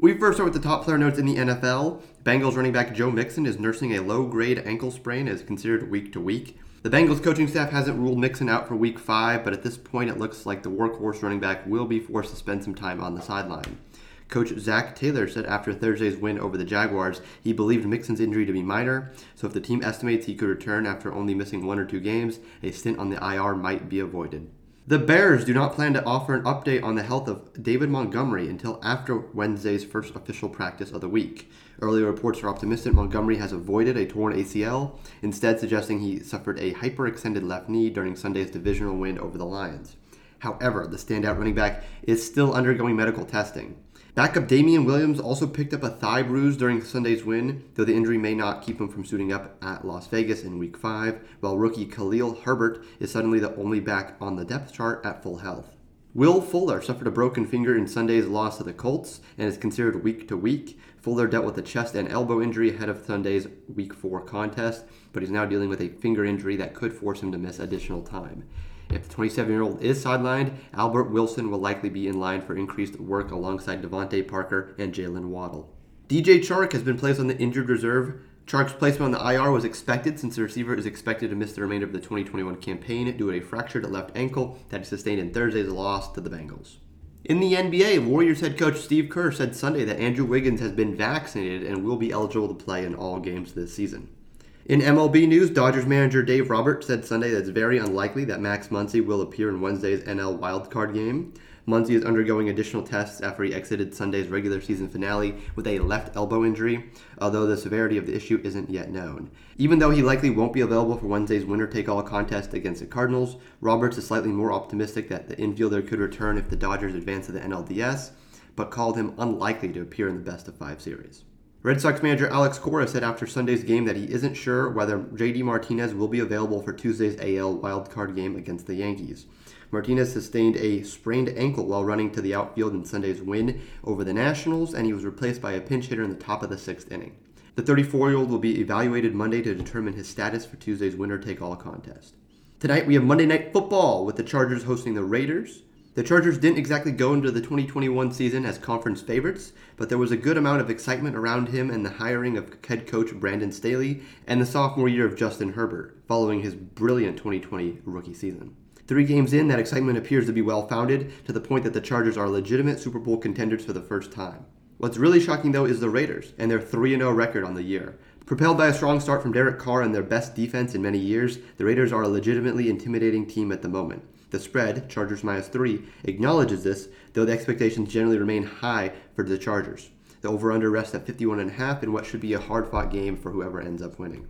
We first start with the top player notes in the NFL. Bengals running back Joe Mixon is nursing a low-grade ankle sprain and is considered week to week. The Bengals coaching staff hasn't ruled Mixon out for week five, but at this point it looks like the workhorse running back will be forced to spend some time on the sideline. Coach Zac Taylor said after Thursday's win over the Jaguars, he believed Mixon's injury to be minor, so if the team estimates he could return after only missing one or two games, a stint on the IR might be avoided. The Bears do not plan to offer an update on the health of David Montgomery until after Wednesday's first official practice of the week. Earlier reports are optimistic Montgomery has avoided a torn ACL, instead suggesting he suffered a hyperextended left knee during Sunday's divisional win over the Lions. However, the standout running back is still undergoing medical testing. Backup Damien Williams also picked up a thigh bruise during Sunday's win, though the injury may not keep him from suiting up at Las Vegas in Week 5, while rookie Khalil Herbert is suddenly the only back on the depth chart at full health. Will Fuller suffered a broken finger in Sunday's loss to the Colts and is considered week to week. Fuller dealt with a chest and elbow injury ahead of Sunday's Week 4 contest, but he's now dealing with a finger injury that could force him to miss additional time. If the 27 year old is sidelined, Albert Wilson will likely be in line for increased work alongside DeVante Parker and Jaylen Waddle. DJ Chark has been placed on the injured reserve. Chark's placement on the IR was expected since the receiver is expected to miss the remainder of the 2021 campaign due to a fractured left ankle that he sustained in Thursday's loss to the Bengals. In the NBA, Warriors head coach Steve Kerr said Sunday that Andrew Wiggins has been vaccinated and will be eligible to play in all games this season. In MLB news, Dodgers manager Dave Roberts said Sunday that it's very unlikely that Max Muncy will appear in Wednesday's NL wildcard game. Muncy is undergoing additional tests after he exited Sunday's regular season finale with a left elbow injury, although the severity of the issue isn't yet known. Even though he likely won't be available for Wednesday's winner take all contest against the Cardinals, Roberts is slightly more optimistic that the infielder could return if the Dodgers advance to the NLDS, but called him unlikely to appear in the best of five series. Red Sox manager Alex Cora said after Sunday's game that he isn't sure whether JD Martinez will be available for Tuesday's AL wildcard game against the Yankees. Martinez sustained a sprained ankle while running to the outfield in Sunday's win over the Nationals, and he was replaced by a pinch hitter in the top of the sixth inning. The 34 year old will be evaluated Monday to determine his status for Tuesday's winner take all contest. Tonight we have Monday Night Football with the Chargers hosting the Raiders. The Chargers didn't exactly go into the 2021 season as conference favorites, but there was a good amount of excitement around him and the hiring of head coach Brandon Staley and the sophomore year of Justin Herbert, following his brilliant 2020 rookie season. Three games in, that excitement appears to be well founded, to the point that the Chargers are legitimate Super Bowl contenders for the first time. What's really shocking, though, is the Raiders and their 3 0 record on the year. Propelled by a strong start from Derek Carr and their best defense in many years, the Raiders are a legitimately intimidating team at the moment. The spread, Chargers minus three, acknowledges this, though the expectations generally remain high for the Chargers. The over-under rests at 51.5 in what should be a hard-fought game for whoever ends up winning.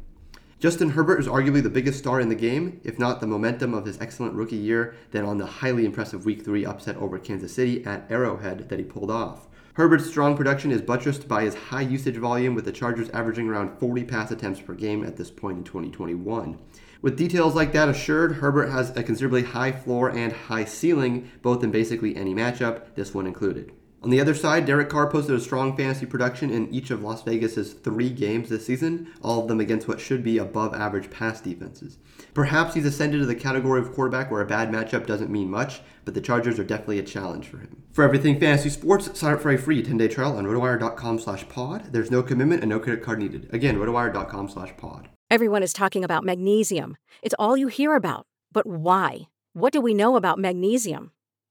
Justin Herbert is arguably the biggest star in the game, if not the momentum of his excellent rookie year, than on the highly impressive Week 3 upset over Kansas City at Arrowhead that he pulled off. Herbert's strong production is buttressed by his high usage volume, with the Chargers averaging around 40 pass attempts per game at this point in 2021. With details like that assured, Herbert has a considerably high floor and high ceiling, both in basically any matchup, this one included. On the other side, Derek Carr posted a strong fantasy production in each of Las Vegas's three games this season, all of them against what should be above average pass defenses. Perhaps he's ascended to the category of quarterback where a bad matchup doesn't mean much, but the Chargers are definitely a challenge for him. For everything fantasy sports, sign up for a free 10-day trial on rotowire.com slash pod. There's no commitment and no credit card needed. Again, rotowire.com slash pod. Everyone is talking about magnesium. It's all you hear about. But why? What do we know about magnesium?